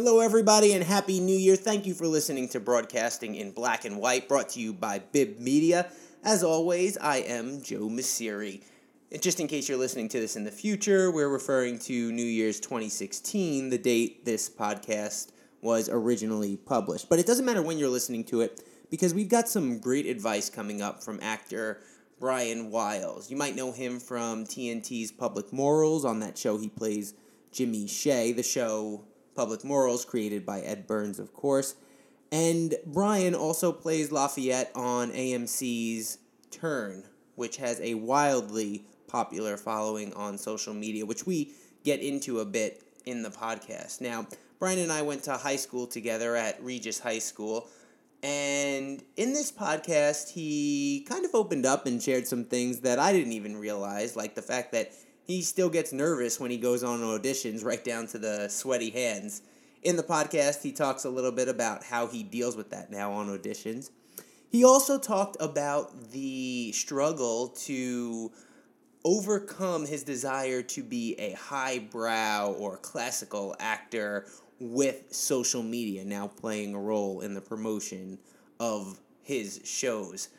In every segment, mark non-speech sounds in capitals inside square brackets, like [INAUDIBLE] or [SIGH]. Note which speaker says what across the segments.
Speaker 1: Hello, everybody, and Happy New Year. Thank you for listening to Broadcasting in Black and White, brought to you by Bib Media. As always, I am Joe. And just in case you're listening to this in the future, we're referring to New Year's 2016, the date this podcast was originally published. But it doesn't matter when you're listening to it because we've got some great advice coming up from actor Brian Wiles. You might know him from TNT's Public Morals. On that show, he plays Jimmy Shea. The show Public Morals, created by Ed Burns, of course. And Brian also plays Lafayette on AMC's Turn, which has a wildly popular following on social media, which we get into a bit in the podcast. Now, Brian and I went to high school together at Regis High School. And in this podcast, he kind of opened up and shared some things that I didn't even realize, like the fact that he still gets nervous when he goes on auditions, right down to the sweaty hands. In the podcast, he talks a little bit about how he deals with that now on auditions. He also talked about the struggle to overcome his desire to be a highbrow or classical actor with social media now playing a role in the promotion of his shows.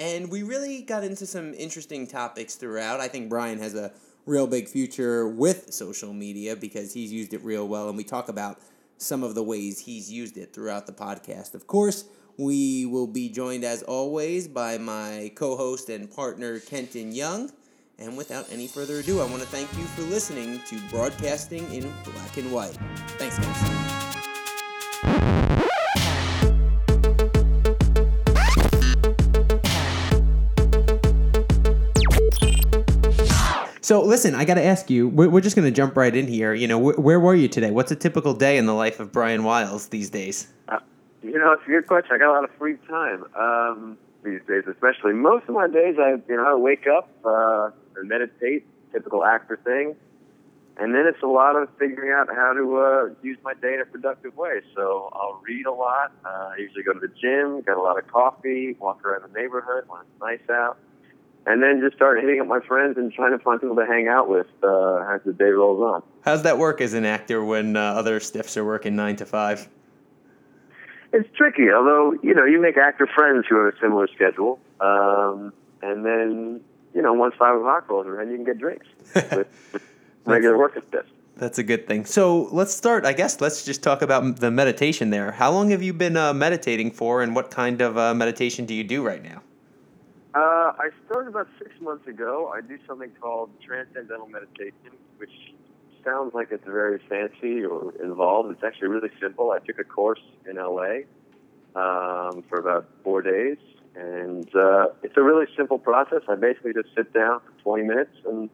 Speaker 1: And we really got into some interesting topics throughout. I think Brian has a real big future with social media because he's used it real well, and we talk about some of the ways he's used it throughout the podcast. Of course, we will be joined as always by my co host and partner, Kenton Young. And without any further ado, I want to thank you for listening to Broadcasting in Black and White. Thanks, guys. So, listen, I got to ask you, we're, we're just going to jump right in here. You know, wh- where were you today? What's a typical day in the life of Brian Wiles these days?
Speaker 2: Uh, you know, it's a good question. I got a lot of free time um, these days, especially. Most of my days, I you know, I wake up uh, and meditate, typical actor thing, and then it's a lot of figuring out how to uh, use my day in a productive way. So I'll read a lot. Uh, I usually go to the gym, get a lot of coffee, walk around the neighborhood when it's nice out, and then just start hitting up my friends and trying to find people to hang out with uh, as the day rolls on.
Speaker 1: How's that work as an actor when uh, other stiffs are working nine to five?
Speaker 2: It's tricky, although you know you make actor friends who have a similar schedule, um, and then you know once five o'clock rolls around, you can get drinks [LAUGHS] with, regular work stiffs.
Speaker 1: That's a good thing. So let's start. I guess let's just talk about the meditation there. How long have you been uh, meditating for, and what kind of uh, meditation do you do right now?
Speaker 2: Uh, I started about six months ago. I do something called transcendental meditation, which sounds like it's very fancy or involved. It's actually really simple. I took a course in LA um, for about four days, and uh, it's a really simple process. I basically just sit down for 20 minutes and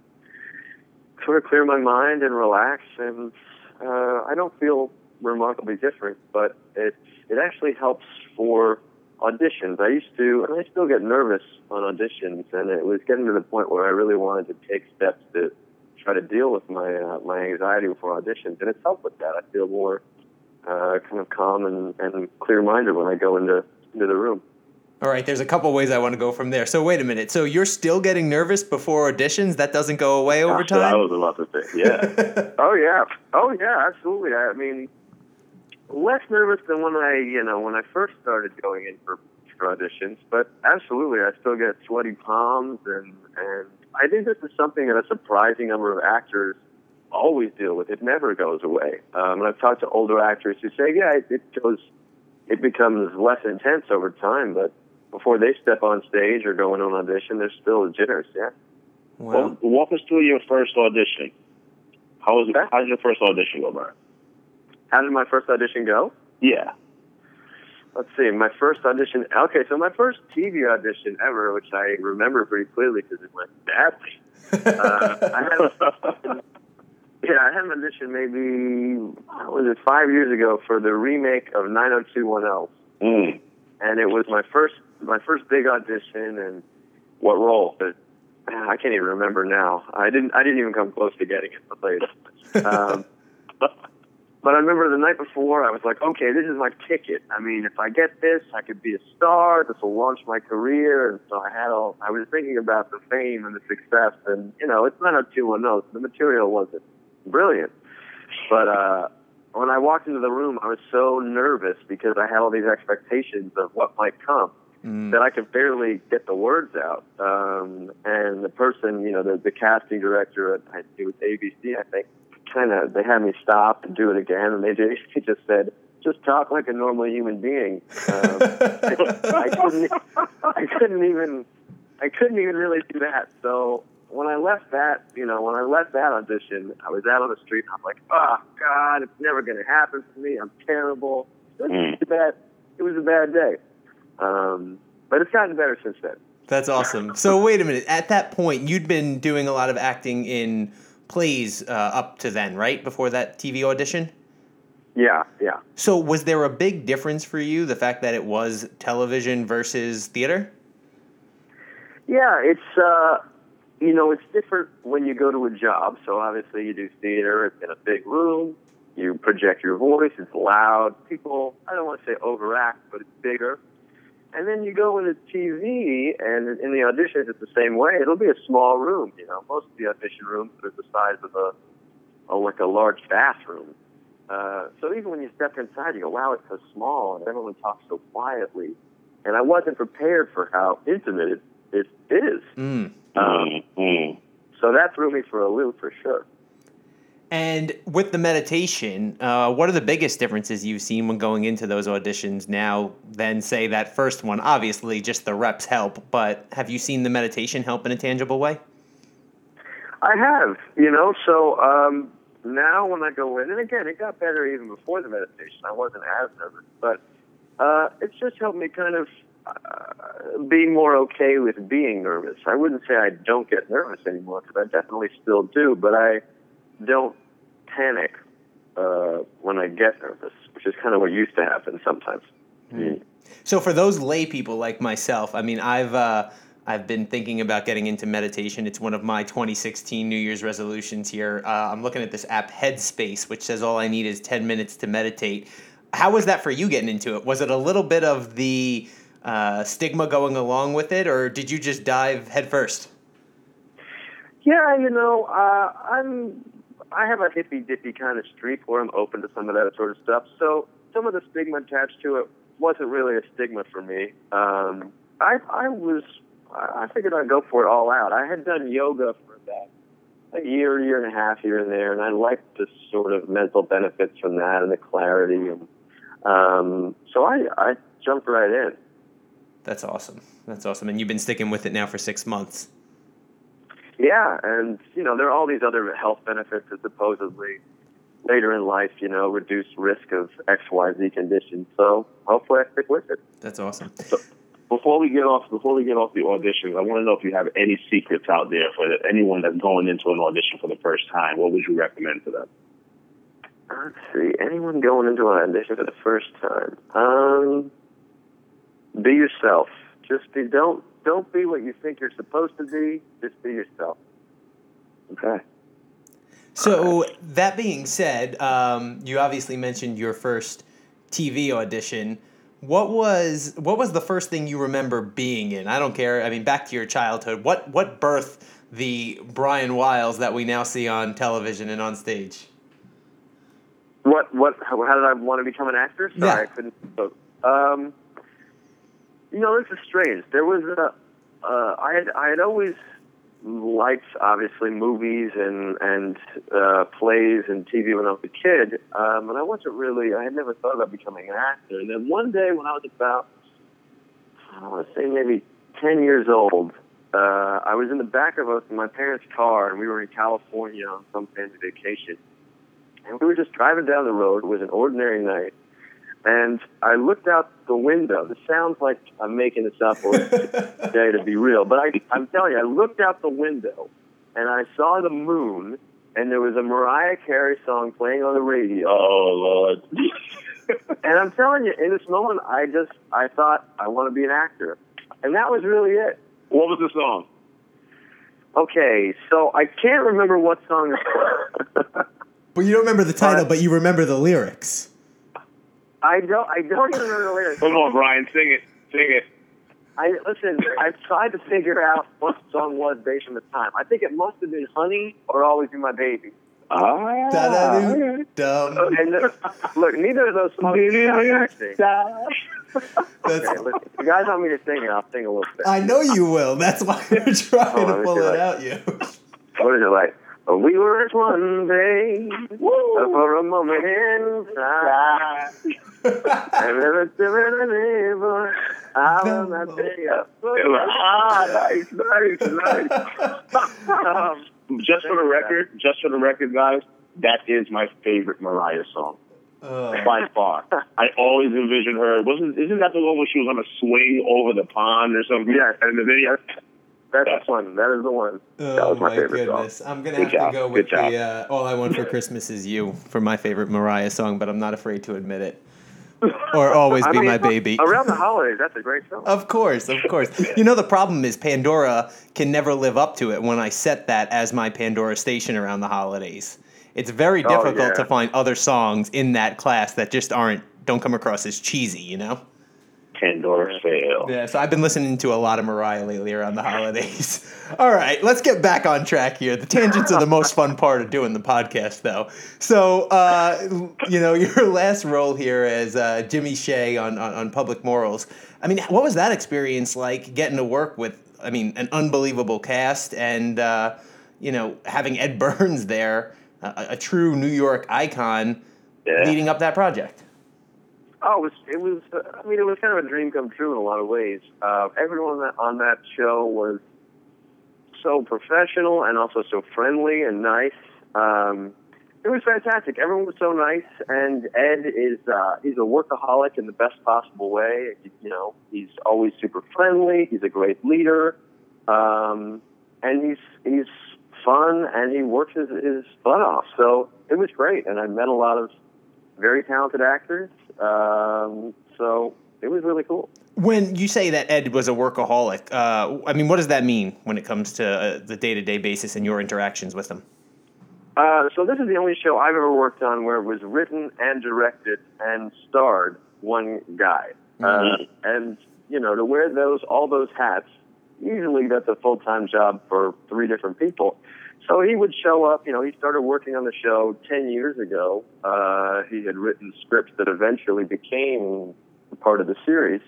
Speaker 2: sort of clear my mind and relax. And uh, I don't feel remarkably different, but it it actually helps for auditions. I used to, and I still get nervous on auditions, and it was getting to the point where I really wanted to take steps to try to deal with my uh, my anxiety before auditions, and it's helped with that. I feel more uh, kind of calm and, and clear minded when I go into into the room.
Speaker 1: All right, there's a couple ways I want to go from there. So wait a minute. So you're still getting nervous before auditions? That doesn't go away over
Speaker 2: Gosh,
Speaker 1: time?
Speaker 2: That was a lot to say. Yeah. [LAUGHS] oh yeah. Oh yeah. Absolutely. I mean, less nervous than when I, you know, when I first started going in for, for auditions, but absolutely, I still get sweaty palms, and and I think this is something that a surprising number of actors always deal with. It never goes away. Um, and I've talked to older actors who say, yeah, it, it goes, it becomes less intense over time, but before they step on stage or go into an audition, there's still jitters. Yeah.
Speaker 1: Wow.
Speaker 3: Well, walk us through your first audition. How was it?
Speaker 2: Okay.
Speaker 3: How did your first audition go, Brian?
Speaker 2: How did my first audition go?
Speaker 3: Yeah.
Speaker 2: Let's see. My first audition. Okay, so my first TV audition ever, which I remember pretty clearly because it went badly. Uh, I had, [LAUGHS] yeah, I had an audition maybe what was it five years ago for the remake of 90210,
Speaker 3: Mm.
Speaker 2: and it was my first my first big audition. And
Speaker 3: What role?
Speaker 2: but ah, I can't even remember now. I didn't I didn't even come close to getting it. I'll tell you that. [LAUGHS] Um, But I remember the night before, I was like, okay, this is my ticket. I mean, if I get this, I could be a star. This will launch my career. And so I had all, I was thinking about the fame and the success. And, you know, it's not a 210. The material wasn't brilliant. But, uh, when I walked into the room, I was so nervous because I had all these expectations of what might come
Speaker 1: Mm.
Speaker 2: that I could barely get the words out. Um, and the person, you know, the, the casting director at it was ABC, I think, kind of they had me stop and do it again, and they [LAUGHS] just, he just said, "Just talk like a normal human being." Um, [LAUGHS] I couldn't, I couldn't even, I couldn't even really do that. So when I left that, you know, when I left that audition, I was out on the street. and I'm like, oh God, it's never going to happen for me. I'm terrible. It was a bad. It was a bad day. Um, but it's gotten better since then.
Speaker 1: That's awesome. So wait a minute. At that point, you'd been doing a lot of acting in plays uh, up to then, right? Before that TV audition.
Speaker 2: Yeah, yeah.
Speaker 1: So was there a big difference for you, the fact that it was television versus theater?
Speaker 2: Yeah, it's uh, you know, it's different when you go to a job. So obviously, you do theater. It's in a big room. You project your voice. It's loud. People, I don't want to say overact, but it's bigger. And then you go into TV, and in the auditions, it's the same way. It'll be a small room. You know, most of the audition rooms are the size of a, a like a large bathroom. Uh, so even when you step inside, you go, "Wow, it's so small," and everyone talks so quietly. And I wasn't prepared for how intimate it, it is.
Speaker 1: Mm.
Speaker 2: Um,
Speaker 3: Mm.
Speaker 2: so that threw me for a loop for sure.
Speaker 1: And with the meditation, uh, what are the biggest differences you've seen when going into those auditions now than, say, that first one? Obviously, just the reps help, but have you seen the meditation help in a tangible way?
Speaker 2: I have, you know, so um, now when I go in, and again, it got better even before the meditation. I wasn't as nervous, but uh, it's just helped me kind of uh, be more okay with being nervous. I wouldn't say I don't get nervous anymore because I definitely still do, but I don't panic uh, when I get nervous, which is kind of what used to happen sometimes.
Speaker 1: So for those lay people like myself, I mean, I've uh, I've been thinking about getting into meditation. It's one of my 2016 New Year's resolutions here. Uh, I'm looking at this app Headspace, which says all I need is 10 minutes to meditate. How was that for you getting into it? Was it a little bit of the uh, stigma going along with it, or did you just dive headfirst?
Speaker 2: Yeah, you know, uh, I'm I have a hippy dippy kind of streak where I'm open to some of that sort of stuff. So some of the stigma attached to it wasn't really a stigma for me. Um, I I was I figured I'd go for it all out. I had done yoga for about a year, year and a half here and there, and I liked the sort of mental benefits from that and the clarity, and um, so I I jumped right in.
Speaker 1: That's awesome. That's awesome. And you've been sticking with it now for six months.
Speaker 2: Yeah, and you know there are all these other health benefits that supposedly later in life, you know, reduce risk of X, Y, Z conditions. So hopefully I stick with it.
Speaker 1: That's awesome.
Speaker 3: So, Before we get off, before we get off the auditions, I want to know if you have any secrets out there for anyone that's going into an audition for the first time. What would you recommend to them?
Speaker 2: Let's see. Anyone going into an audition for the first time? Um, be yourself. Just be. Don't don't be what you think you're supposed to be. Just be yourself.
Speaker 3: Okay.
Speaker 1: So that being said, um, you obviously mentioned your first TV audition. What was what was the first thing you remember being in? I don't care. I mean, back to your childhood. What what birthed the Brian Wiles that we now see on television and on stage?
Speaker 2: What what? How, how did I want to become an actor? Sorry,
Speaker 1: Yeah.
Speaker 2: I couldn't. Um, you know, this is strange. There was a. Uh, I had I had always liked obviously movies and and uh, plays and TV when I was a kid, um, and I wasn't really. I had never thought about becoming an actor. And then one day when I was about, I don't want to say maybe ten years old, uh, I was in the back of a, my parents' car, and we were in California on some family vacation. And we were just driving down the road. It was an ordinary night. And I looked out the window. This sounds like I'm making this up or [LAUGHS] today to be real, but I, I'm telling you, I looked out the window and I saw the moon, and there was a Mariah Carey song playing on the radio.
Speaker 3: Oh Lord. [LAUGHS]
Speaker 2: And I'm telling you, in this moment, I just I thought I want to be an actor, and that was really it.
Speaker 3: what was the song?
Speaker 2: Okay, so I can't remember what song it was. [LAUGHS]
Speaker 1: But you don't remember the title,
Speaker 2: But-
Speaker 1: but you remember the lyrics.
Speaker 2: I don't I don't even remember the lyrics.
Speaker 3: Come on, Brian, sing it. Sing it.
Speaker 2: I listen. I tried to figure out what the song was based on the time. I think it must have been "Honey" or "Always Be My Baby."
Speaker 3: Ah,
Speaker 1: Da-da-doo,
Speaker 3: okay.
Speaker 1: dum.
Speaker 2: And the, look, neither of those songs. Okay,
Speaker 1: That's,
Speaker 2: listen, if you guys want me to sing it, I'll sing a little bit.
Speaker 1: I know you will. That's why we're trying
Speaker 2: Oh,
Speaker 1: to pull it
Speaker 2: if I-
Speaker 1: out you.
Speaker 2: What is it like? Oh, We were at one day for a moment inside. And never still in a I will not take up.
Speaker 3: Ah, nice, nice, nice. [LAUGHS]
Speaker 2: Um,
Speaker 3: just for the record, just for the record, guys, that is my favorite Mariah song
Speaker 1: Oh.
Speaker 3: by far. I always envision her. Wasn't isn't that the one where she was on a swing over the pond or something?
Speaker 2: Yes.
Speaker 3: And the video.
Speaker 2: That's the one. That is the one.
Speaker 1: Oh
Speaker 2: that was my,
Speaker 1: my
Speaker 2: favorite
Speaker 1: goodness! I'm gonna
Speaker 3: Good
Speaker 1: have
Speaker 3: job,
Speaker 1: to go
Speaker 3: good
Speaker 1: with
Speaker 3: job.
Speaker 1: the uh, "All I Want for Christmas Is You" for my favorite Mariah song, but I'm not afraid to admit it. [LAUGHS] Or always
Speaker 2: I
Speaker 1: be
Speaker 2: mean,
Speaker 1: my baby.
Speaker 2: Around the holidays, that's a great song.
Speaker 1: Of course, of course. You know the problem is Pandora can never live up to it when I set that as my Pandora station around the holidays. It's very
Speaker 2: Oh,
Speaker 1: difficult
Speaker 2: yeah.
Speaker 1: to find other songs in that class that just aren't don't come across as cheesy, you know?
Speaker 3: Pandora fail.
Speaker 1: Yeah, so I've been listening to a lot of Mariah lately around the holidays. [LAUGHS] All right, let's get back on track here. The tangents are the most fun part of doing the podcast, though. So, uh, you know, [LAUGHS] your last role here as uh, Jimmy Shea on, on, on Public Morals. I mean, what was that experience like getting to work with, I mean, an unbelievable cast and, uh, you know, having Ed [LAUGHS] Burns there, a, a true New York icon,
Speaker 3: Yeah.
Speaker 1: leading up that project?
Speaker 2: Oh, it was. It was. Uh, I mean, it was kind of a dream come true in a lot of ways. Uh, everyone on that show was so professional and also so friendly and nice. Um, it was fantastic. Everyone was so nice, and Ed is uh, he's a workaholic in the best possible way. You know, he's always super friendly. He's a great leader, um, and he's he's fun and he works his, his butt off. So it was great, and I met a lot of very talented actors. Um, so it was really cool.
Speaker 1: When you say that Ed was a workaholic, uh, I mean, what does that mean when it comes to uh, the day to day basis and your interactions with him?
Speaker 2: Uh, so this is the only show I've ever worked on where it was written and directed and starred one guy. Uh, and you know, to wear those all those hats, usually that's a full time job for three different people. So he would show up. You know, he started working on the show ten years ago. Uh, he had written scripts that eventually became part of the series,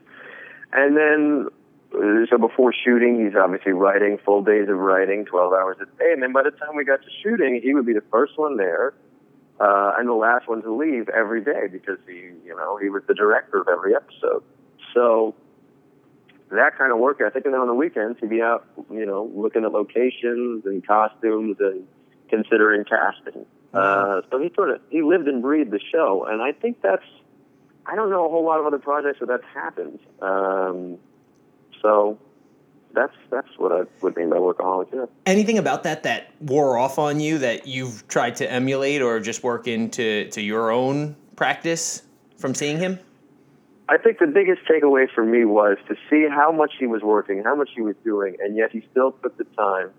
Speaker 2: and then uh, so before shooting, he's obviously writing full days of writing, 12 hours a day. And then by the time we got to shooting, he would be the first one there uh, and the last one to leave every day because he, you know, he was the director of every episode. So that kind of work ethic. And then on the weekends, he'd be out, you know, looking at locations and costumes and considering casting. Uh, so he sort of he lived and breathed the show, and I think that's I don't know a whole lot of other projects where that's happened. Um, so that's that's what I would mean by workaholic. Yeah.
Speaker 1: Anything about that that wore off on you that you've tried to emulate or just work into to your own practice from seeing him?
Speaker 2: I think the biggest takeaway for me was to see how much he was working, how much he was doing, and yet he still took the time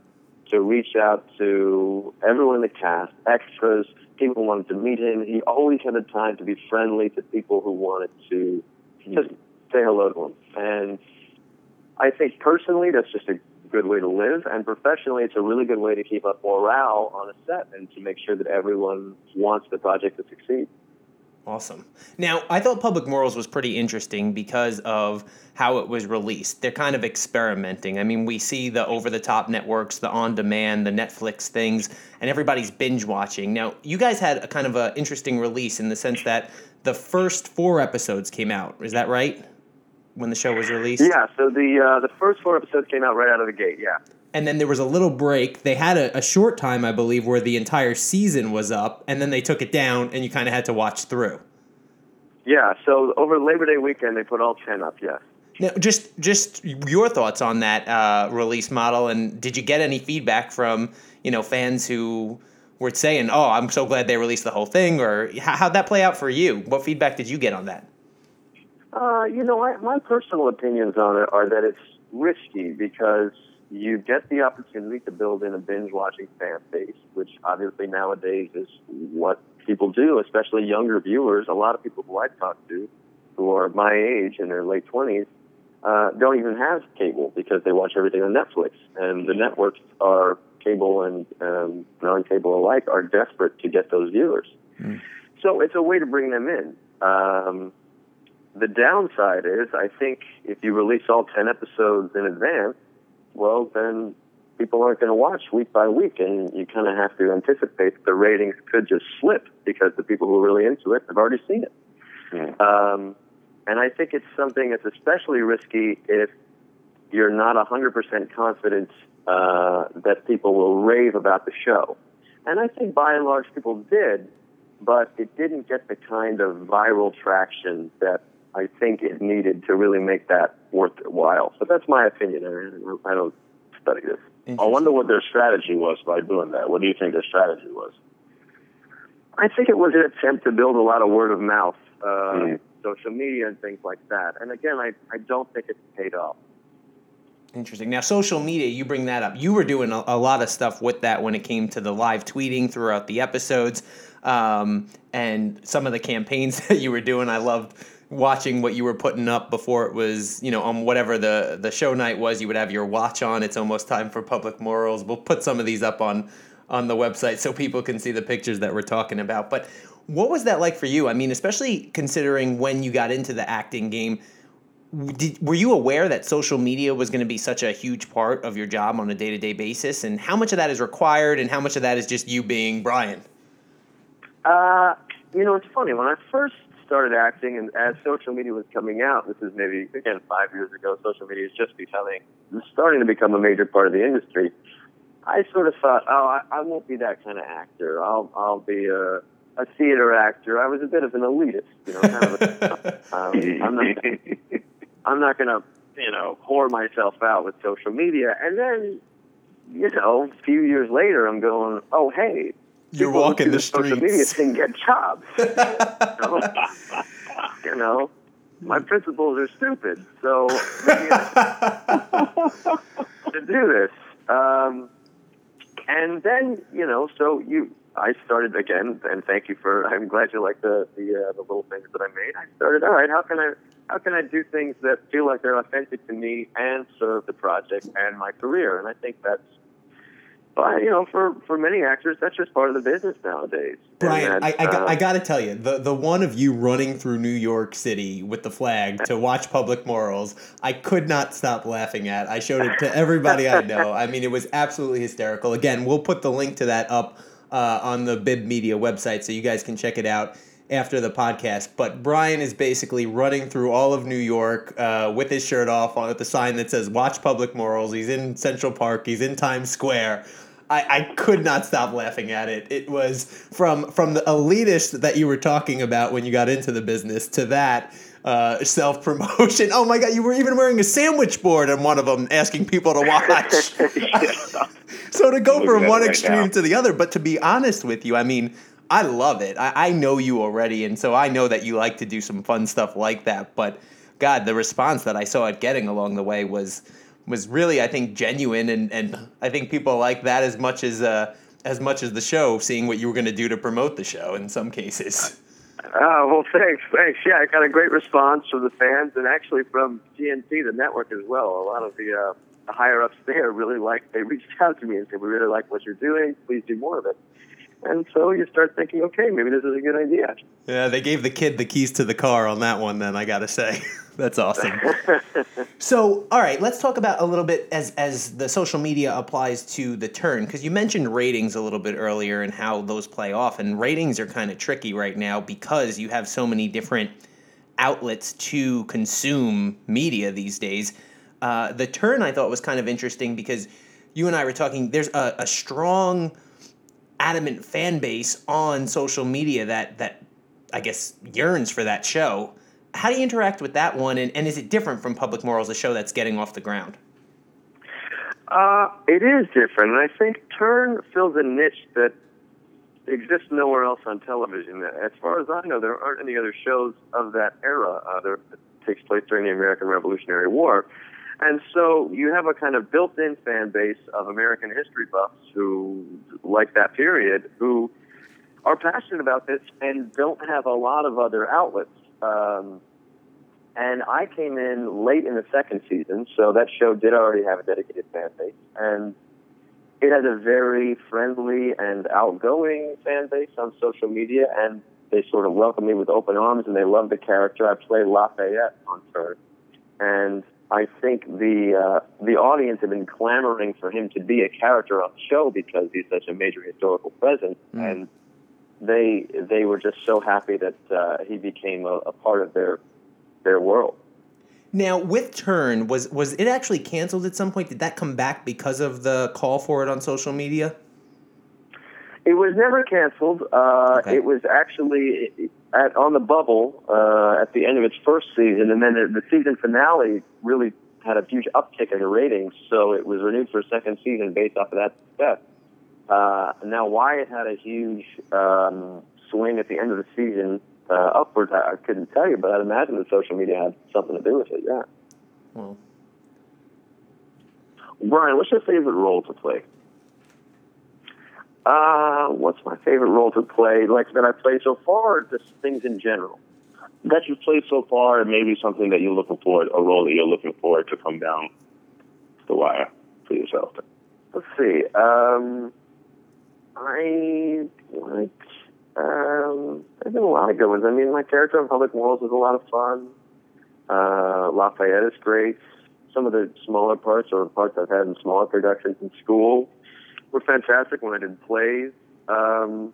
Speaker 2: to reach out to everyone in the cast, extras, people wanted to meet him. He always had the time to be friendly to people who wanted to just say hello to him. And I think personally, that's just a good way to live, and professionally, it's a really good way to keep up morale on a set and to make sure that everyone wants the project to succeed.
Speaker 1: Awesome. Now, I thought Public Morals was pretty interesting because of how it was released. They're kind of experimenting. I mean, we see the over the top networks, the on demand, the Netflix things, and everybody's binge watching. Now, you guys had a kind of an interesting release in the sense that the first four episodes came out. Is that right? When the show was released?
Speaker 2: Yeah, so the uh, the first four episodes came out right out of the gate. Yeah.
Speaker 1: And then there was a little break. They had a, a short time, I believe, where the entire season was up, and then they took it down, and you kind of had to watch through.
Speaker 2: Yeah, so over Labor Day weekend, they put all 10 up, yes.
Speaker 1: Now, just just your thoughts on that uh, release model, and did you get any feedback from you know fans who were saying, "Oh, I'm so glad they released the whole thing," or how, how'd that play out for you? What feedback did you get on that?
Speaker 2: Uh, you know, I, my personal opinions on it are that it's risky because you get the opportunity to build in a binge watching fan base, which obviously nowadays is what people do, especially younger viewers. A lot of people who I talk to who are my age in their late 20s uh, don't even have cable because they watch everything on Netflix. And the networks are cable and um, non-cable alike, are desperate to get those viewers. Mm. So it's a way to bring them in. Um, the downside is, I think, if you release all ten episodes in advance, well, then people aren't going to watch week by week, and you kind of have to anticipate that the ratings could just slip because the people who are really into it have already seen it. Mm. Um, and I think it's something that's especially risky if you're not 100% confident uh, that people will rave about the show. And I think by and large people did, but it didn't get the kind of viral traction that I think it needed to really make that worth it while. So that's my opinion. I don't study this.
Speaker 3: I wonder what their strategy was by doing that. What do you think their strategy was?
Speaker 2: I think it was an attempt to build a lot of word of mouth, uh, mm-hmm. social media and things like that. And again, I, I don't think it's paid off.
Speaker 1: Interesting. Now, social media, you bring that up. You were doing a, a, lot of stuff with that when it came to the live tweeting throughout the episodes um, and some of the campaigns [LAUGHS] that you were doing. I loved watching what you were putting up before it was, you know, on whatever the the show night was. You would have your watch on. It's almost time for public morals. We'll put some of these up on on the website so people can see the pictures that we're talking about. But what was that like for you? I mean, especially considering when you got into the acting game. Did, were you aware that social media was going to be such a huge part of your job on a day to day basis? And how much of that is required, and how much of that is just you being Brian?
Speaker 2: Uh, you know, it's funny. When I first started acting, and as social media was coming out, this is maybe again five years ago. Social media is just becoming, starting to become a major part of the industry. I sort of thought, oh, I, I won't be that kind of actor. I'll I'll be a a theater actor. I was a bit of an elitist, you know. Kind of a, [LAUGHS] um, I'm not. I'm not to, you know, whore myself out with social media. And then, you know, a few years later, I'm going, oh, hey,
Speaker 1: you're walking the streets.
Speaker 2: Social media thing get jobs. [LAUGHS] [LAUGHS] you, know? my principles are stupid, so [LAUGHS] to do this. Um, and then you know, so you, I started again, and thank you for. I'm glad you like the the uh, the little things that I made. I started. All right, how can I how can I do things that feel like they're authentic to me and serve the project and my career? And I think that's but you know, for for many actors, that's just part of the business nowadays.
Speaker 1: Brian, I, I, uh, I got to tell you, the the one of you running through New York City with the flag to watch Public Morals, I could not stop laughing at. I showed it to everybody I know. I mean, it was absolutely hysterical. Again, we'll put the link to that up uh, on the Bib Media website so you guys can check it out after the podcast. But Brian is basically running through all of New York uh, with his shirt off on with the sign that says "Watch Public Morals." He's in Central Park. He's in Times Square I, I could not stop laughing at it. It was from from the elitist that you were talking about when you got into the business to that uh, self promotion. Oh my God, you were even wearing a sandwich board on one of them, asking people to watch. [LAUGHS] so to go from one extreme to the other, but to be honest with you, I mean, I love it. I, I know you already, and so I know that you like to do some fun stuff like that. But God, the response that I saw it getting along the way was was really I think genuine and, and I think people like that as much as uh, as much as the show, seeing what you were going to do to promote the show in some cases.
Speaker 2: Oh well, thanks, thanks. Yeah, I got a great response from the fans and actually from TNT, the network as well. A lot of the, uh, the higher ups there really like they reached out to me and said, "We really like what you're doing. Please do more of it." And so you start thinking, okay, maybe this is a good idea.
Speaker 1: Yeah, they gave the kid the keys to the car on that one. Then I got to say, [LAUGHS] that's awesome. [LAUGHS] so, all right, let's talk about a little bit as as the social media applies to the turn because you mentioned ratings a little bit earlier and how those play off, and ratings are kind of tricky right now because you have so many different outlets to consume media these days. Uh, the turn I thought was kind of interesting because you and I were talking. There's a, a strong adamant fan base on social media that that I guess yearns for that show. How do you interact with that one, and, and is it different from Public Morals, a show that's getting off the ground?
Speaker 2: Uh, it is different, and I think Turn fills a niche that exists nowhere else on television. As far as I know, there aren't any other shows of that era uh, that takes place during the American Revolutionary War. And so you have a kind of built-in fan base of American history buffs who like that period, who are passionate about this and don't have a lot of other outlets. Um, and I came in late in the second season, so that show did already have a dedicated fan base. And it has a very friendly and outgoing fan base on social media, and they sort of welcome me with open arms, and they love the character. I play Lafayette on Turn, and I think the uh, the audience have been clamoring for him to be a character on the show because he's such a major historical presence,
Speaker 1: Mm.
Speaker 2: and they they were just so happy that uh, he became a, a part of their their world.
Speaker 1: Now, with Turn, was was it actually canceled at some point? Did that come back because of the call for it on social media?
Speaker 2: It was never canceled. Uh,
Speaker 1: Okay.
Speaker 2: It was actually at on the bubble uh, at the end of its first season, and then the, the season finale really had a huge uptick in the ratings. So it was renewed for a second season based off of that success. Uh, now, why it had a huge um, swing at the end of the season uh, upwards, I, I couldn't tell you, but I'd imagine that social media had something to do with it. Yeah.
Speaker 1: Well,
Speaker 2: Brian, what's your favorite role to play? Uh, what's my favorite role to play? Like that I played so far, or just things in general.
Speaker 3: That you've played so far, and maybe something that you're looking forward, a role that you're looking forward to come down the wire for yourself.
Speaker 2: Let's see. Um, I like. Um, there's been a lot of good ones. I mean, my character on Public Morals was a lot of fun. Uh, Lafayette is great. Some of the smaller parts or parts I've had in smaller productions in school were fantastic when I did plays. Um,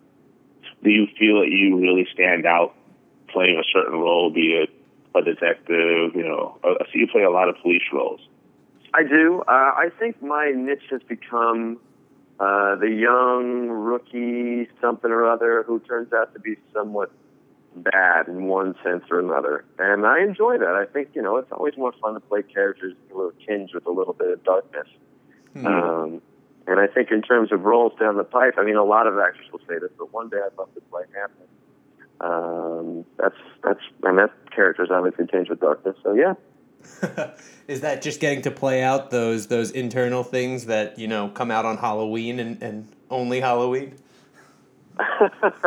Speaker 3: Do you feel that you really stand out playing a certain role, be it a detective, you know, I see you play a lot of police roles.
Speaker 2: I do. Uh, I think my niche has become uh, the young rookie something or other who turns out to be somewhat bad in one sense or another, and I enjoy that. I think you know it's always more fun to play characters who are tinged with a little bit of darkness.
Speaker 1: Hmm.
Speaker 2: Um, and I think in terms of roles down the pipe, I mean, a lot of actors will say this, but one day I'd love to play Hamlet. Um, that's that's and that character's obviously tinged with darkness. So yeah, [LAUGHS]
Speaker 1: is that just getting to play out those those internal things that you know come out on Halloween and, and only Halloween? [LAUGHS]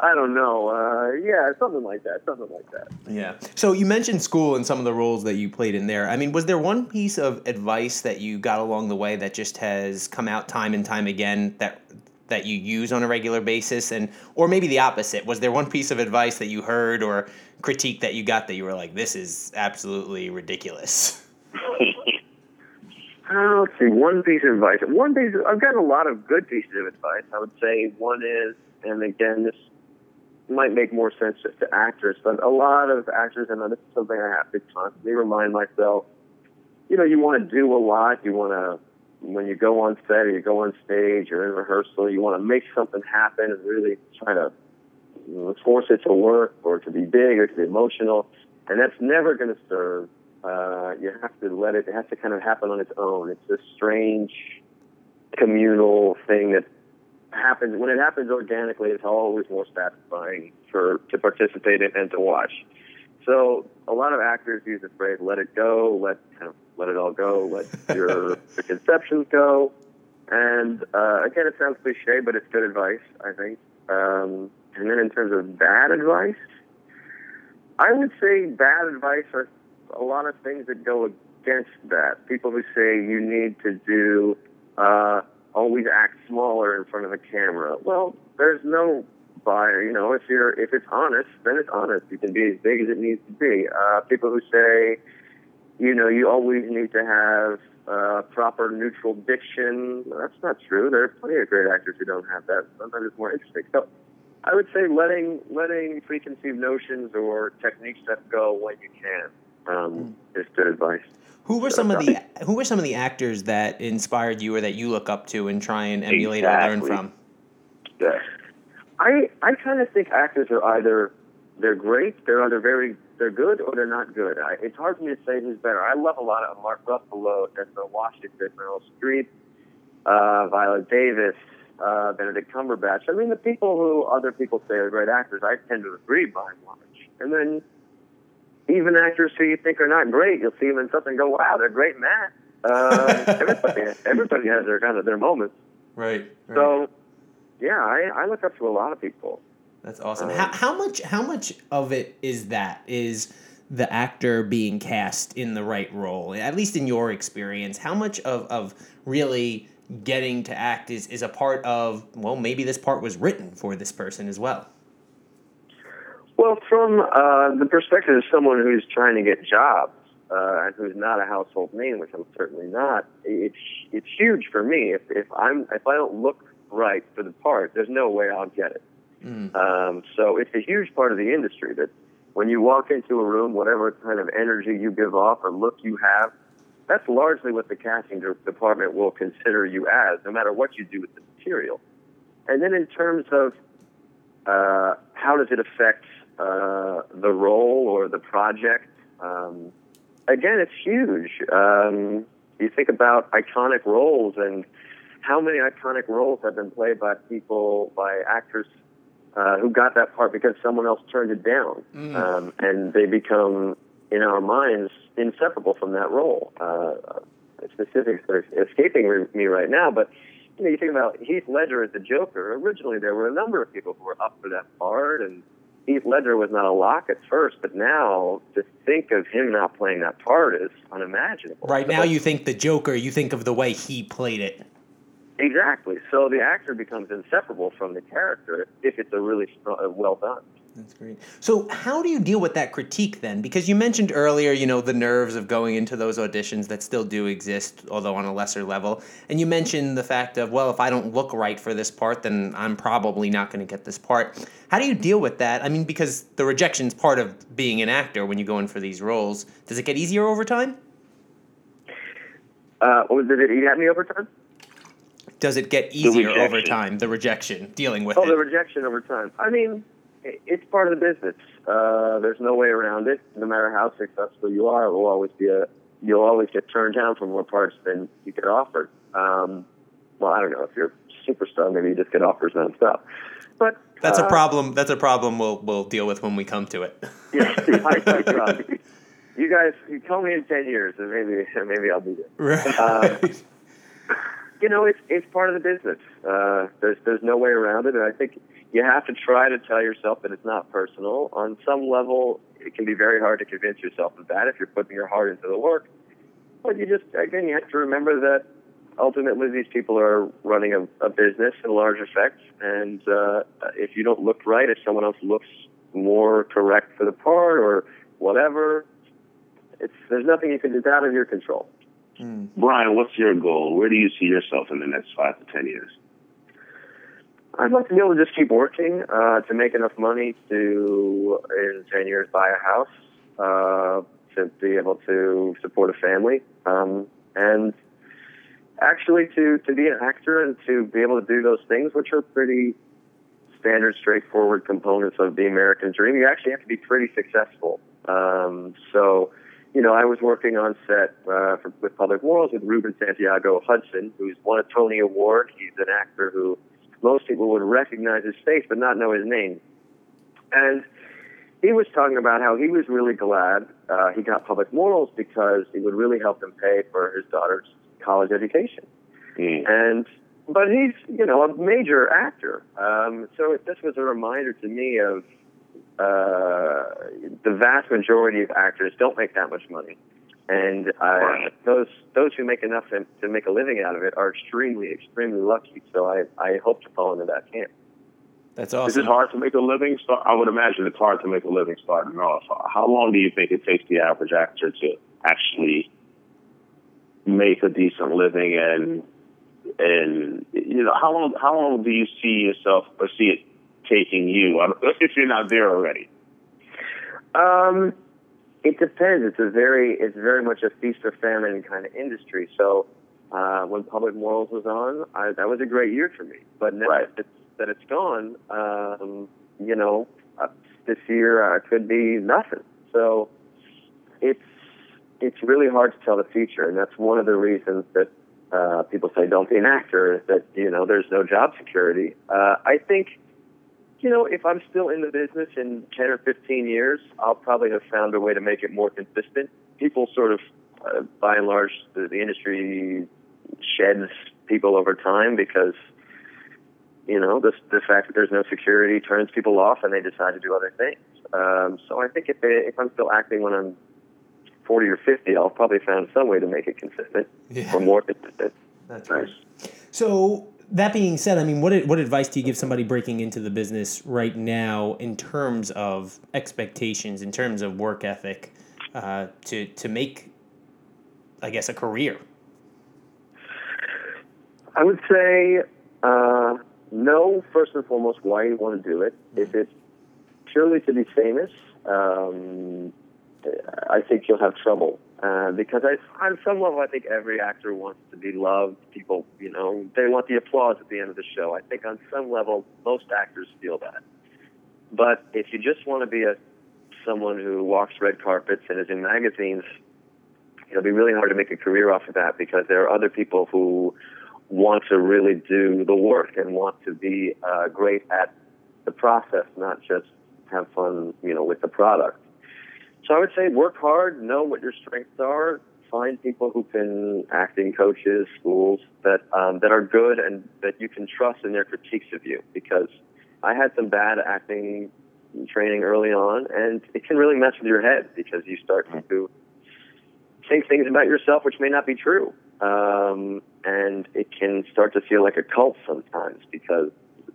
Speaker 2: I don't know. Uh, yeah, something like that. Something like that.
Speaker 1: Yeah. So you mentioned school and some of the roles that you played in there. I mean, was there one piece of advice that you got along the way that just has come out time and time again that that you use on a regular basis and or maybe the opposite was there one piece of advice that you heard or critique that you got that you were like this is absolutely ridiculous [LAUGHS]
Speaker 2: Uh, let's see. One piece of advice. One piece. I've gotten a lot of good pieces of advice. I would say one is, and again, this might make more sense just to actors, but a lot of actors, and this is something I have to constantly remind myself. You know, you want to do a lot. You want to, when you go on set or you go on stage or in rehearsal, you want to make something happen and really try to force it to work or to be big or to be emotional, and that's never going to serve uh, you have to let it, it has to kind of happen on its own. It's this strange communal thing that happens. When it happens organically, it's always more satisfying for to participate in and to watch. So a lot of actors use the phrase "let it go," let kind of let it all go, let [LAUGHS] your preconceptions go. And uh, again, it sounds cliche, but it's good advice, I think. Um, and then in terms of bad advice, I would say bad advice are a lot of things that go against that. People who say you need to do uh, always act smaller in front of the camera. Well, there's no buyer. You know, if you're if it's honest, then it's honest. You can be as big as it needs to be. Uh, people who say, you know, you always need to have uh, proper neutral diction. That's not true. There are plenty of great actors who don't have that. Sometimes it's more interesting. So. I would say letting letting preconceived notions or techniques that go when you can um, is good advice.
Speaker 1: who were some of the who were some of the actors that inspired you or that you look up to and try and emulate or learn from
Speaker 3: Yeah.
Speaker 2: I I kind of think actors are either they're great, they're either very they're good, or they're not good. I, it's hard for me to say who's better. I love a lot of Mark Ruffalo, Denzel Washington, Meryl Streep, uh, Viola Davis, uh, Benedict Cumberbatch. I mean, the people who other people say are great actors, I tend to agree by and large. And then even actors who you think are not great, you'll see them in something and go, wow, they're great in that. Um, [LAUGHS] everybody, everybody has their kind of their moments.
Speaker 1: right,
Speaker 2: So, yeah, I, I look up to a lot of people.
Speaker 1: That's awesome.
Speaker 2: Um,
Speaker 1: How, how much how much of it is that is the actor being cast in the right role? At least in your experience, how much of, of really getting to act is, is a part of, well, maybe this part was written for this person as well?
Speaker 2: Well, from uh, the perspective of someone who's trying to get jobs uh, and who's not a household name, which I'm certainly not, it's it's huge for me. If if I'm if I don't look right for the part, there's no way I'll get it. Mm. Um, so it's a huge part of the industry that when you walk into a room, whatever kind of energy you give off or look you have, that's largely what the casting department will consider you as, no matter what you do with the material. And then in terms of uh, how does it affect uh, the role or the project, um, again, it's huge. Um, you think about iconic roles and how many iconic roles have been played by people, by actors uh, who got that part because someone else turned it down, mm. um, and they become in our minds inseparable from that role. Uh, specifics are escaping me right now, but you know, you think about Heath Ledger as the Joker. Originally, there were a number of people who were up for that part, and Heath Ledger was not a lock at first, but now to think of him not playing that part is unimaginable.
Speaker 1: Right now, you think the Joker. You think of the way he played it.
Speaker 2: Exactly. So the actor becomes inseparable from the character if it's a really uh, well done.
Speaker 1: That's great. So, how do you deal with that critique then? Because you mentioned earlier, you know, the nerves of going into those auditions that still do exist, although on a lesser level. And you mentioned the fact of, well, if I don't look right for this part, then I'm probably not going to get this part. How do you deal with that? I mean, because the rejection's part of being an actor when you go in for these roles. Does it get easier over time?
Speaker 2: Uh, did it eat at me over time?
Speaker 1: Does it get easier over time? The rejection, dealing with
Speaker 2: oh,
Speaker 1: it.
Speaker 2: Oh, the rejection over time. I mean, it's part of the business. Uh, there's no way around it. No matter how successful you are, it will always be a you'll always get turned down for more parts than you get offered. Um, well, I don't know if you're a superstar, maybe you just get offers nonstop. But
Speaker 1: that's uh, a problem. That's a problem we'll we'll deal with when we come to it. [LAUGHS]
Speaker 2: yeah, I, [LAUGHS] You guys, you call me in ten years, and maybe [LAUGHS] maybe I'll be there. Right. Uh, you know, it's it's part of the business. Uh, there's there's no way around it, and I think you have to try to tell yourself that it's not personal. On some level, it can be very hard to convince yourself of that if you're putting your heart into the work. But you just again, you have to remember that ultimately these people are running a, a business in large effect, and uh, if you don't look right, if someone else looks more correct for the part or whatever, it's there's nothing you can do. It's out of your control.
Speaker 3: Mm. Brian, what's your goal? Where do you see yourself in the next five to ten years?
Speaker 2: I'd like to be able to just keep working uh, to make enough money to, in ten years, buy a house, uh, to be able to support a family, um, and actually to to be an actor and to be able to do those things, which are pretty standard, straightforward components of the American dream. You actually have to be pretty successful. Um, so you know, I was working on set uh, for, with Public Morals with Ruben Santiago Hudson, who's won a Tony Award. He's an actor who most people would recognize his face but not know his name. And he was talking about how he was really glad uh, he got Public Morals because it would really help him pay for his daughter's college education. Mm. And but he's you know a major actor, um, so this was a reminder to me of uh, the vast majority of actors don't make that much money, and uh, those those who make enough to, to make a living out of it are extremely extremely lucky. So I I hope to fall into that camp.
Speaker 1: That's awesome.
Speaker 3: Is it hard to make a living? Start, I would imagine it's hard to make a living starting off. How long do you think it takes the average actor to actually make a decent living and and you know how long how long do you see yourself or see it taking you [LAUGHS] if you're not there already?
Speaker 2: Um, it depends. It's a very, it's very much a feast or famine kind of industry. So uh, when Public Morals was on, I, that was a great year for me. But now right. that, it's, that it's gone, um, you know, uh, this year uh, could be nothing. So it's it's really hard to tell the future, and that's one of the reasons that uh, people say don't be an actor. Is that you know there's no job security. Uh, I think you know, if I'm still in the business in 10 or 15 years, I'll probably have found a way to make it more consistent. People sort of, uh, by and large, the, the industry sheds people over time because, you know, the, the fact that there's no security turns people off and they decide to do other things. Um, so I think if, they, if I'm still acting when I'm 40 or 50, I'll probably find some way to make it consistent yeah. or more consistent.
Speaker 1: That's nice. So that being said, I mean, what what advice do you give somebody breaking into the business right now in terms of expectations, in terms of work ethic, uh, to to make, I guess, a career?
Speaker 2: I would say uh, know first and foremost why you want to do it. If it's purely to be famous, um, I think you'll have trouble. Uh, because I, on some level, I think every actor wants to be loved. People, you know, they want the applause at the end of the show. I think on some level, most actors feel that. But if you just want to be a someone who walks red carpets and is in magazines, it'll be really hard to make a career off of that because there are other people who want to really do the work and want to be uh, great at the process, not just have fun, you know, with the product. So I would say work hard, know what your strengths are, find people who can acting coaches, schools that um, that are good and that you can trust in their critiques of you. Because I had some bad acting training early on, and it can really mess with your head because you start to think things about yourself which may not be true, um, and it can start to feel like a cult sometimes because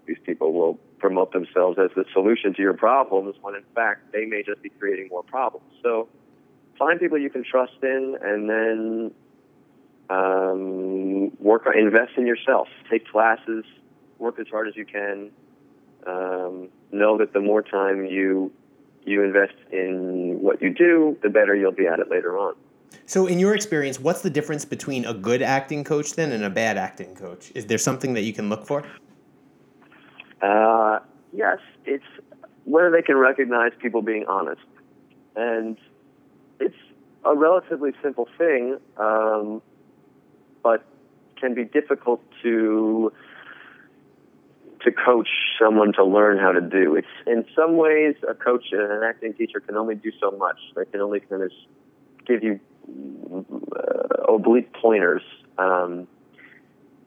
Speaker 2: these people will promote themselves as the solution to your problems when in fact they may just be creating more problems. So find people you can trust in and then um, work invest in yourself. Take classes, work as hard as you can. Um, know that the more time you you invest in what you do, the better you'll be at it later on.
Speaker 1: So, in your experience, what's the difference between a good acting coach then and a bad acting coach? Is there something that you can look for?
Speaker 2: Uh, yes, it's whether they can recognize people being honest, and it's a relatively simple thing, um, but can be difficult to to coach someone to learn how to do. It's in some ways a coach and an acting teacher can only do so much. They can only kind of give you uh, oblique pointers. Um,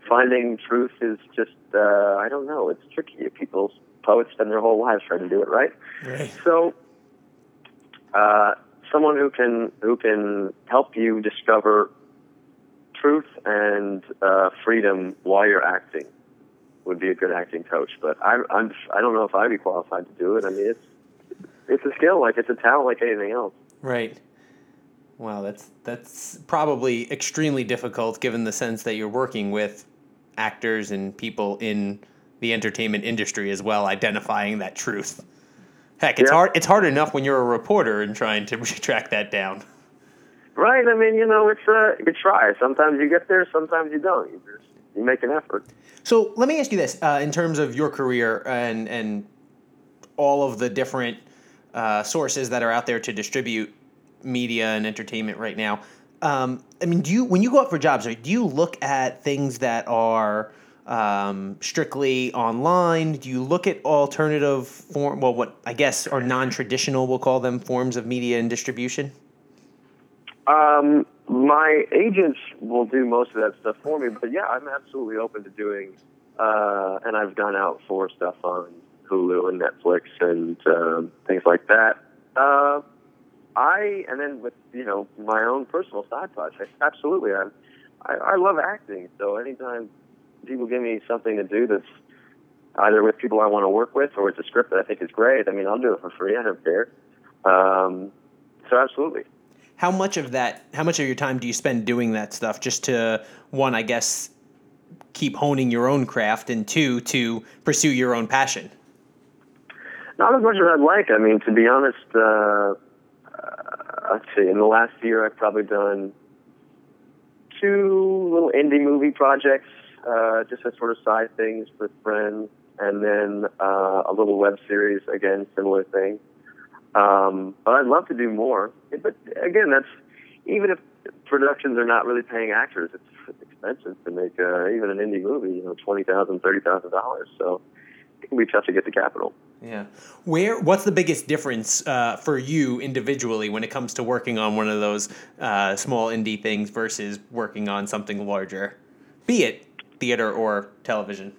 Speaker 2: finding truth is just uh, I don't know. It's tricky. People poets spend their whole lives trying to do it right.
Speaker 1: Right.
Speaker 2: So, uh, someone who can who can help you discover truth and uh, freedom while you're acting would be a good acting coach. But I, I'm I don't know if I'd be qualified to do it. I mean, it's it's a skill, like it's a talent, like anything else.
Speaker 1: Right. Wow, that's that's probably extremely difficult given the sense that you're working with actors and people in the entertainment industry as well, identifying that truth. Heck, it's yeah. hard. It's hard enough when you're a reporter and trying to [LAUGHS] track that down.
Speaker 2: Right. I mean, you know, it's uh, you try. Sometimes you get there. Sometimes you don't. You just you make an effort.
Speaker 1: So let me ask you this: uh, in terms of your career and and all of the different uh, sources that are out there to distribute media and entertainment right now, um, I mean, do you when you go out for jobs, do you look at things that are um, strictly online? Do you look at alternative form? Well, what I guess are non-traditional, we'll call them forms of media and distribution.
Speaker 2: Um, my agents will do most of that stuff for me, but yeah, I'm absolutely open to doing. Uh, and I've gone out for stuff on Hulu and Netflix and um, things like that. Uh, I and then with you know my own personal side projects, absolutely. I'm, I I love acting, so anytime people give me something to do that's either with people I want to work with or it's a script that I think is great, I mean I'll do it for free. I don't care. Um, so absolutely.
Speaker 1: How much of that? How much of your time do you spend doing that stuff? Just to one, I guess, keep honing your own craft, and two, to pursue your own passion.
Speaker 2: Not as much as I'd like. I mean, to be honest. Uh, see, in the last year, I've probably done two little indie movie projects, uh, just as sort of side things with friends, and then uh, a little web series, again, similar thing. Um, but I'd love to do more. But again, that's even if productions are not really paying actors, it's expensive to make uh, even an indie movie. You know, twenty thousand, thirty thousand dollars. So it can be tough to get the capital.
Speaker 1: Yeah. Where what's the biggest difference uh, for you individually when it comes to working on one of those uh, small indie things versus working on something larger, be it theater or television?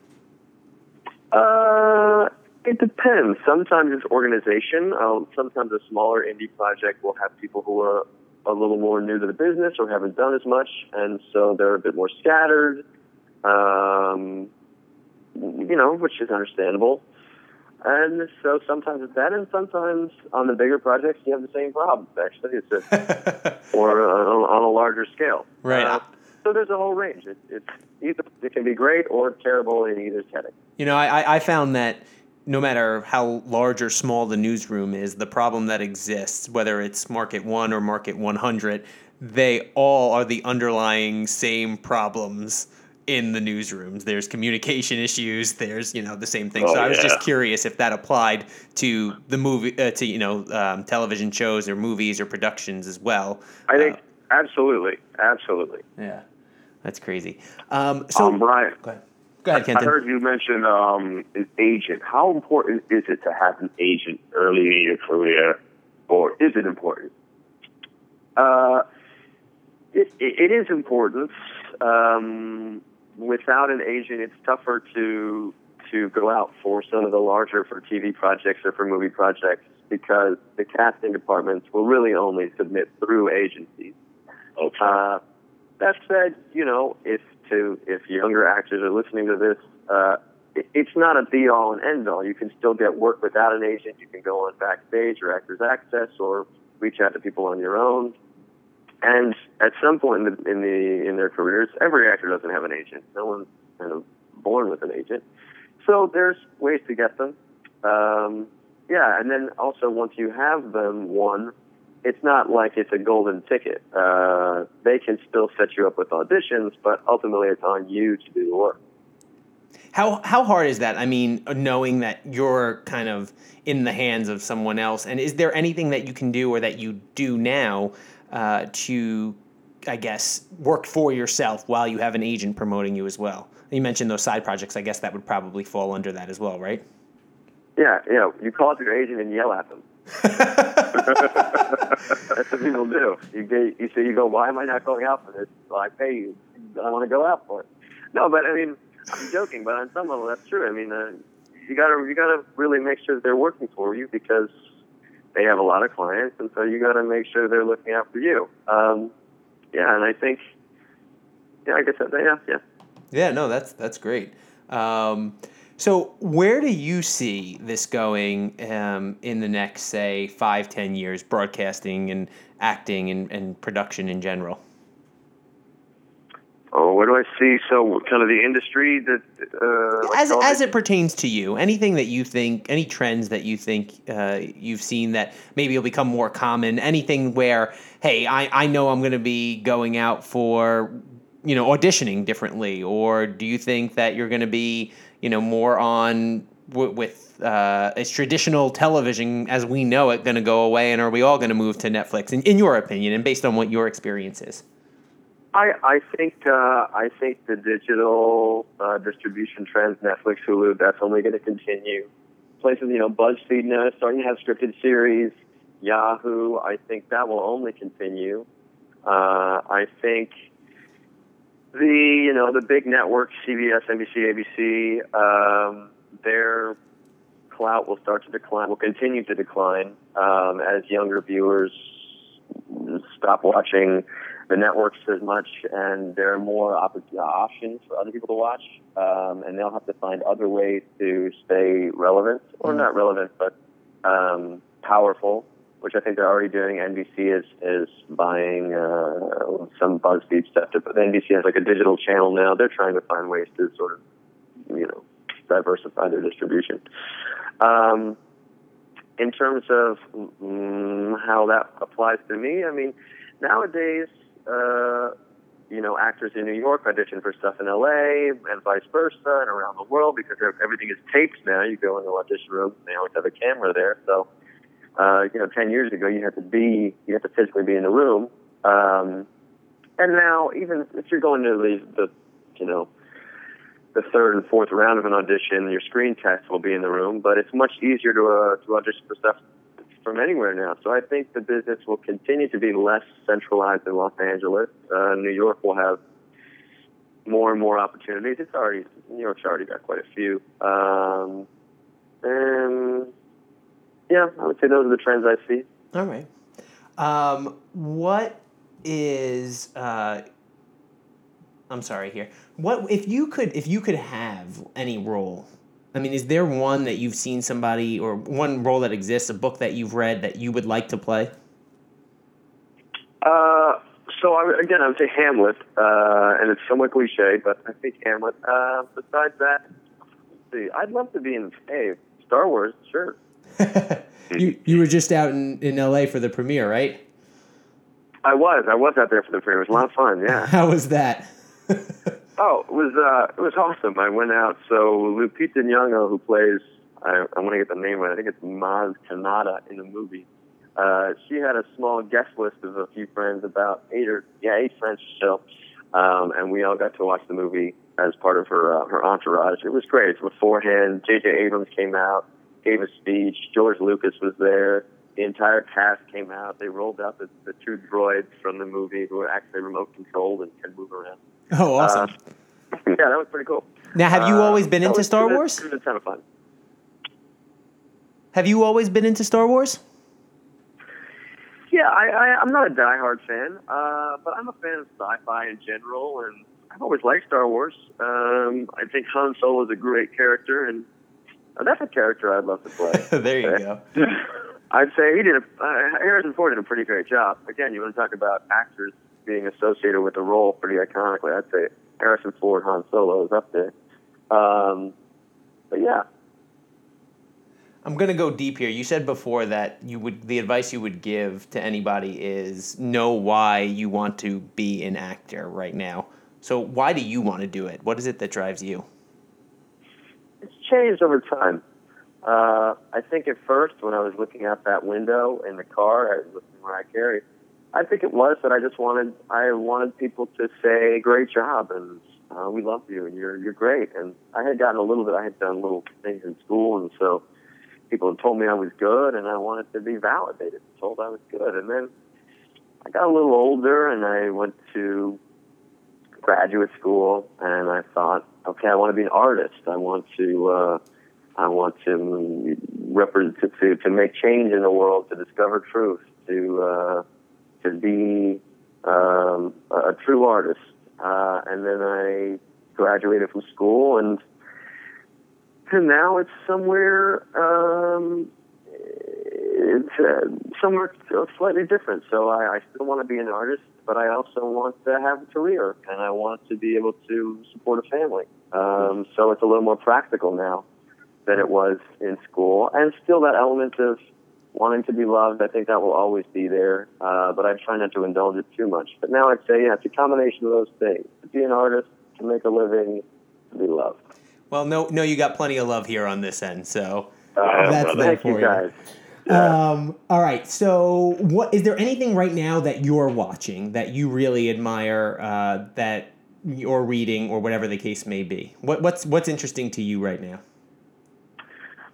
Speaker 2: Uh, it depends. Sometimes it's organization. Um, sometimes a smaller indie project will have people who are a little more new to the business or haven't done as much, and so they're a bit more scattered. Um, you know, which is understandable. And so sometimes it's that, and sometimes on the bigger projects you have the same problems. Actually, it's a, [LAUGHS] or on, on a larger scale.
Speaker 1: Right.
Speaker 2: Uh, so there's a whole range. It, it's either it can be great or terrible in either setting.
Speaker 1: You know, I, I found that no matter how large or small the newsroom is, the problem that exists, whether it's market one or market 100, they all are the underlying same problems in the newsrooms. There's communication issues. There's you know the same thing.
Speaker 3: Oh,
Speaker 1: so I was just curious if that applied to the movie, uh, to you know um, television shows or movies or productions as well.
Speaker 2: I think
Speaker 1: Uh,
Speaker 2: absolutely, absolutely.
Speaker 1: yeah, that's crazy. Um, so
Speaker 3: um, Brian,
Speaker 1: go ahead. Go ahead,
Speaker 3: I heard you mention um, an agent. How important is it to have an agent early in your career, or is it important?
Speaker 2: Uh, it, it, it is important. Um, without an agent, it's tougher to to go out for some of the larger for TV projects or for movie projects because the casting departments will really only submit through agencies.
Speaker 3: Okay.
Speaker 2: Uh, that said, you know, if to if younger actors are listening to this, uh, it, it's not a be all and end all. You can still get work without an agent. You can go on backstage or Actors Access or reach out to people on your own. And at some point in the in the in their careers, every actor doesn't have an agent. No one's kind of born with an agent. So there's ways to get them. Um, yeah, and then also once you have them, one, it's not like it's a golden ticket. Uh, they can still set you up with auditions, but ultimately it's on you to do the work.
Speaker 1: How how hard is that? I mean, knowing that you're kind of in the hands of someone else, and is there anything that you can do or that you do now uh, to, I guess, work for yourself while you have an agent promoting you as well? You mentioned those side projects. I guess that would probably fall under that as well, right?
Speaker 2: Yeah, yeah. You call up your agent and yell at them. [LAUGHS] That's what people do. You get, you say, you go, why am I not going out for this? Well, I pay you. I want to go out for it. No, but I mean, I'm joking, but on some level, that's true. I mean, uh, you gotta you gotta really make sure that they're working for you because they have a lot of clients, and so you gotta make sure they're looking for you. Um, yeah, and I think, yeah, I guess that, yeah, yeah.
Speaker 1: Yeah, no, that's that's great. Um, so, where do you see this going um, in the next, say, five, ten years, broadcasting and acting and, and production in general?
Speaker 2: Oh, what do I see? So, kind of the industry that uh, like
Speaker 1: as, as it pertains to you, anything that you think, any trends that you think uh, you've seen that maybe will become more common, anything where, hey, I, I know I'm going to be going out for, you know, auditioning differently, or do you think that you're going to be, you know, more on w- with uh, is traditional television as we know it going to go away, and are we all going to move to Netflix? In, in your opinion, and based on what your experience is.
Speaker 2: I, I think uh, I think the digital uh, distribution trends, Netflix, Hulu, that's only going to continue. Places, you know, BuzzFeed now starting to have scripted series. Yahoo, I think that will only continue. Uh, I think the you know the big networks, CBS, NBC, ABC, um, their clout will start to decline. Will continue to decline um, as younger viewers stop watching the networks as much, and there are more opp- options for other people to watch, um, and they'll have to find other ways to stay relevant, or not relevant, but um, powerful, which I think they're already doing. NBC is is buying uh, some BuzzFeed stuff, but NBC has like a digital channel now. They're trying to find ways to sort of, you know, diversify their distribution. Um, in terms of mm, how that applies to me, I mean, nowadays, uh, you know, actors in New York audition for stuff in LA and vice versa and around the world because everything is taped now. You go in the audition room, they always have a camera there. So, uh, you know, 10 years ago, you had to be, you had to physically be in the room. Um, and now, even if you're going to the, the, you know, the third and fourth round of an audition, your screen test will be in the room, but it's much easier to uh, to audition for stuff from anywhere now. So I think the business will continue to be less centralized in Los Angeles. Uh, New York will have more and more opportunities. It's already New York's already got quite a few. Um, and yeah, I would say those are the trends I see.
Speaker 1: All right. Um, what is uh, I'm sorry here. What if you could if you could have any role? I mean, is there one that you've seen somebody or one role that exists, a book that you've read that you would like to play?
Speaker 2: Uh, so I, again, I would say Hamlet, uh, and it's somewhat cliche, but I think Hamlet. Uh, besides that, let's see, I'd love to be in hey Star Wars, sure. [LAUGHS]
Speaker 1: you you were just out in, in L.A. for the premiere, right?
Speaker 2: I was. I was out there for the premiere. It was a lot of fun. Yeah. [LAUGHS]
Speaker 1: How was that?
Speaker 2: Oh, it was uh, it was awesome. I went out. So Lupita Nyong'o, who plays, I, I want to get the name right. I think it's Maz Kanata in the movie. Uh, she had a small guest list of a few friends, about eight or yeah, eight friends or so, um, and we all got to watch the movie as part of her uh, her entourage. It was great. Beforehand, J.J. Abrams came out, gave a speech. George Lucas was there. The entire cast came out. They rolled out the, the two droids from the movie who were actually remote controlled and can move around.
Speaker 1: Oh, awesome!
Speaker 2: Uh, [LAUGHS] yeah, that was pretty cool.
Speaker 1: Now, have you
Speaker 2: Uh,
Speaker 1: always been
Speaker 2: that
Speaker 1: into
Speaker 2: was-
Speaker 1: Star
Speaker 2: it was-
Speaker 1: Wars?
Speaker 2: It was a ton of fun.
Speaker 1: Have you always been into Star Wars?
Speaker 2: Yeah, I, I, I'm not a diehard fan, uh, but I'm a fan of sci-fi in general, and I've always liked Star Wars. Um, I think Han Solo is a great character, and uh, that's a character I'd love to play. [LAUGHS]
Speaker 1: there you go. [LAUGHS]
Speaker 2: I'd say he did. A, uh, Harrison Ford did a pretty great job. Again, you want to talk about actors being associated with the role pretty iconically. I'd say Harrison Ford, Han Solo is up there. Um, but yeah,
Speaker 1: I'm gonna go deep here. You said before that you would the advice you would give to anybody is know why you want to be an actor right now. So why do you want to do it? What is it that drives you?
Speaker 2: it's changed over time. Uh, I think at first, when I was looking out that window in the car, I was looking where I carried. I think it was that I just wanted I wanted people to say great job and uh, we love you and you're you're great. And I had gotten a little bit. I had done little things in school, and so people had told me I was good, and I wanted to be validated, told I was good. And then I got a little older, and I went to graduate school, and I thought, okay, I want to be an artist. I want to. Uh, I want to represent to, to make change in the world, to discover truth, to uh, to be um, a, a true artist. Uh, and then I graduated from school, and and now it's somewhere um, it's uh, somewhere slightly different. So I, I still want to be an artist, but I also want to have a career, and I want to be able to support a family. Um, so it's a little more practical now than it was in school, and still that element of wanting to be loved. I think that will always be there, uh, but I try not to indulge it too much. But now I'd say, yeah, it's a combination of those things: to be an artist, to make a living, to be loved.
Speaker 1: Well, no, no, you got plenty of love here on this end. So
Speaker 2: Uh,
Speaker 1: That's there
Speaker 2: thank
Speaker 1: for
Speaker 2: you
Speaker 1: you.
Speaker 2: guys. Yeah.
Speaker 1: Um, all right. So, what is there anything right now that you're watching that you really admire uh, that you're reading or whatever the case may be? What, what's what's interesting to you right now?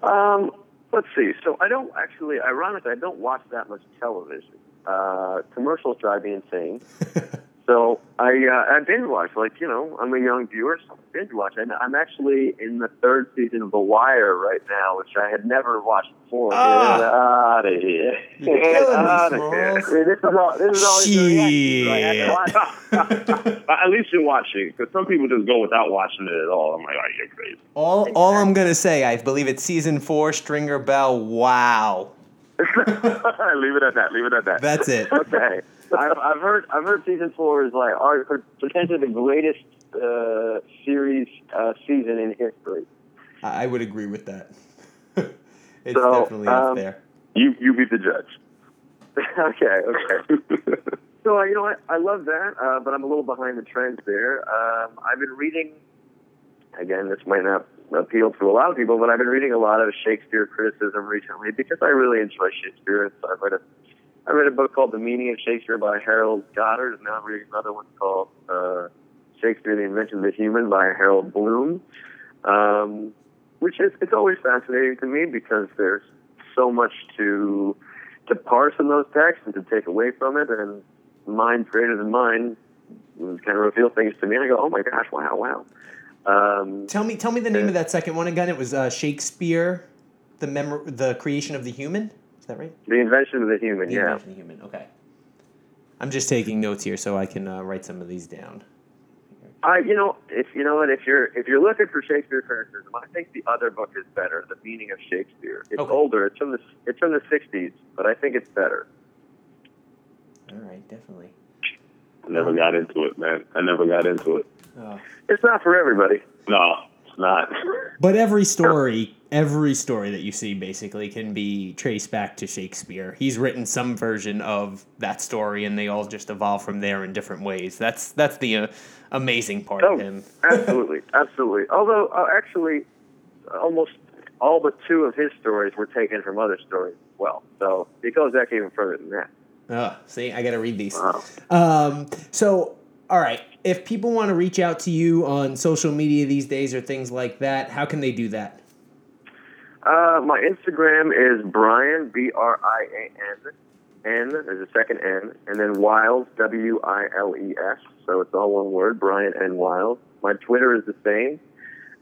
Speaker 2: Um, let's see. So I don't actually, ironically, I don't watch that much television. Uh, commercials drive me insane. [LAUGHS] so I, uh, I binge watch. Like you know, I'm a young viewer, so I binge watch. And I'm actually in the third season of The Wire right now, which I had never watched before.
Speaker 1: Ah.
Speaker 2: Get out of here! Get outta
Speaker 1: Smalls.
Speaker 2: here. I mean, this is all. This is reaction, so [LAUGHS] I had to watch.
Speaker 3: At least you're watching, because some people just go without watching it at all. I'm like, oh, you're crazy.
Speaker 1: All all I'm gonna say, I believe it's season four, Stringer Bell. Wow, [LAUGHS]
Speaker 2: leave it at that. Leave it at that.
Speaker 1: that's it. [LAUGHS]
Speaker 2: okay. I've, I've heard I've heard season four is like are potentially the greatest uh, series uh, season in history.
Speaker 1: I would agree with that. [LAUGHS] it's
Speaker 2: So,
Speaker 1: definitely up
Speaker 2: um,
Speaker 1: there.
Speaker 3: You you be the judge.
Speaker 2: okay, okay. So uh, you know what? I love that, uh, but I'm a little behind the trends there. Um, I've been reading. Again, this might not appeal to a lot of people, but I've been reading a lot of Shakespeare criticism recently because I really enjoy Shakespeare. So I've read a, I read a book called The Meaning of Shakespeare by Harold Goddard, and now I'm reading another one called uh, Shakespeare: The Invention of the Human by Harold Bloom. Um, which is it's always fascinating to me because there's so much to to parse in those texts and to take away from it, and mind greater than mine kind of reveal things to me. And I go, oh my gosh, wow, wow. Um,
Speaker 1: Tell me, tell me the name of that second one again. It was uh, Shakespeare, the memor- the creation of the human. Is that right?
Speaker 2: the invention of the human,
Speaker 1: The
Speaker 2: yeah.
Speaker 1: invention of the human. Okay. I'm just taking notes here so I can uh, write some of these down.
Speaker 2: I, you know, if you know what, if you're if you're looking for Shakespeare criticism, I think the other book is better. The Meaning of Shakespeare. It's
Speaker 1: Okay.
Speaker 2: older. It's from the it's from the '60s, but I think it's better.
Speaker 1: All right, definitely.
Speaker 3: I never got into it, man. I never got into it.
Speaker 1: Oh.
Speaker 2: It's not for everybody.
Speaker 3: No, it's not.
Speaker 1: But every story, every story that you see basically can be traced back to Shakespeare. He's written some version of that story, and they all just evolve from there in different ways. That's that's the uh, amazing part
Speaker 2: Oh,
Speaker 1: of him.
Speaker 2: absolutely, [LAUGHS] absolutely. Although, uh, actually, almost all but two of his stories were taken from other stories as well. So it goes back even further than that.
Speaker 1: Oh, see, I got to read these.
Speaker 3: Wow.
Speaker 1: Um, so, all right, if people want to reach out to you on social media these days or things like that, how can they do that?
Speaker 2: Uh, my Instagram is Brian B R I A N N. There's a second N, and then Wiles W I L E S. So it's all one word, Brian N Wiles. My Twitter is the same,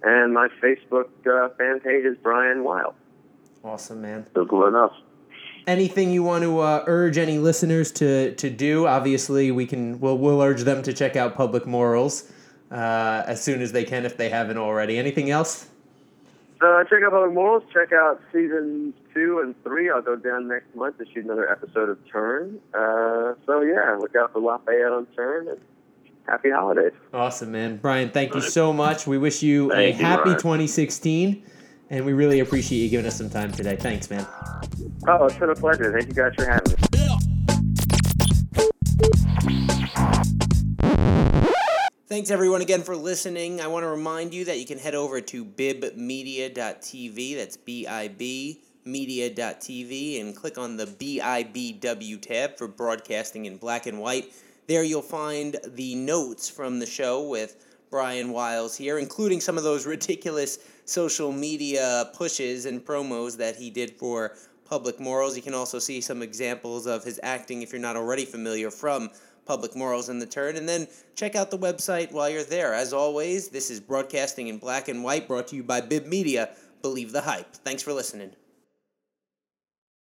Speaker 2: and my Facebook uh, fan page is Brian Wiles.
Speaker 1: Awesome, man.
Speaker 3: Simple enough.
Speaker 1: Anything you want to uh, urge any listeners to, to do? Obviously, we can. We'll, we'll urge them to check out Public Morals uh, as soon as they can if they haven't already. Anything else?
Speaker 2: Uh, check out Public Morals. Check out season two and three. I'll go down next month to shoot another episode of Turn. Uh, so yeah, look out for Lafayette on Turn. And happy holidays.
Speaker 1: Awesome, man. Brian, thank you so much. We wish you
Speaker 3: Thank
Speaker 1: a
Speaker 3: you,
Speaker 1: happy
Speaker 3: Brian.
Speaker 1: 2016, and we really appreciate you giving us some time today. Thanks, man.
Speaker 2: Oh, it's been a pleasure. Thank you guys for having me.
Speaker 1: Thanks everyone again for listening. I want to remind you that you can head over to bibmedia.tv, that's B I B media.tv, and click on the BIBW tab for broadcasting in black and white. There you'll find the notes from the show with Brian Wiles here, including some of those ridiculous social media pushes and promos that he did for Public Morals. You can also see some examples of his acting if you're not already familiar from Public Morals in the Turn. And then check out the website while you're there. As always, this is Broadcasting in Black and White brought to you by Bib Media. Believe the hype. Thanks for listening.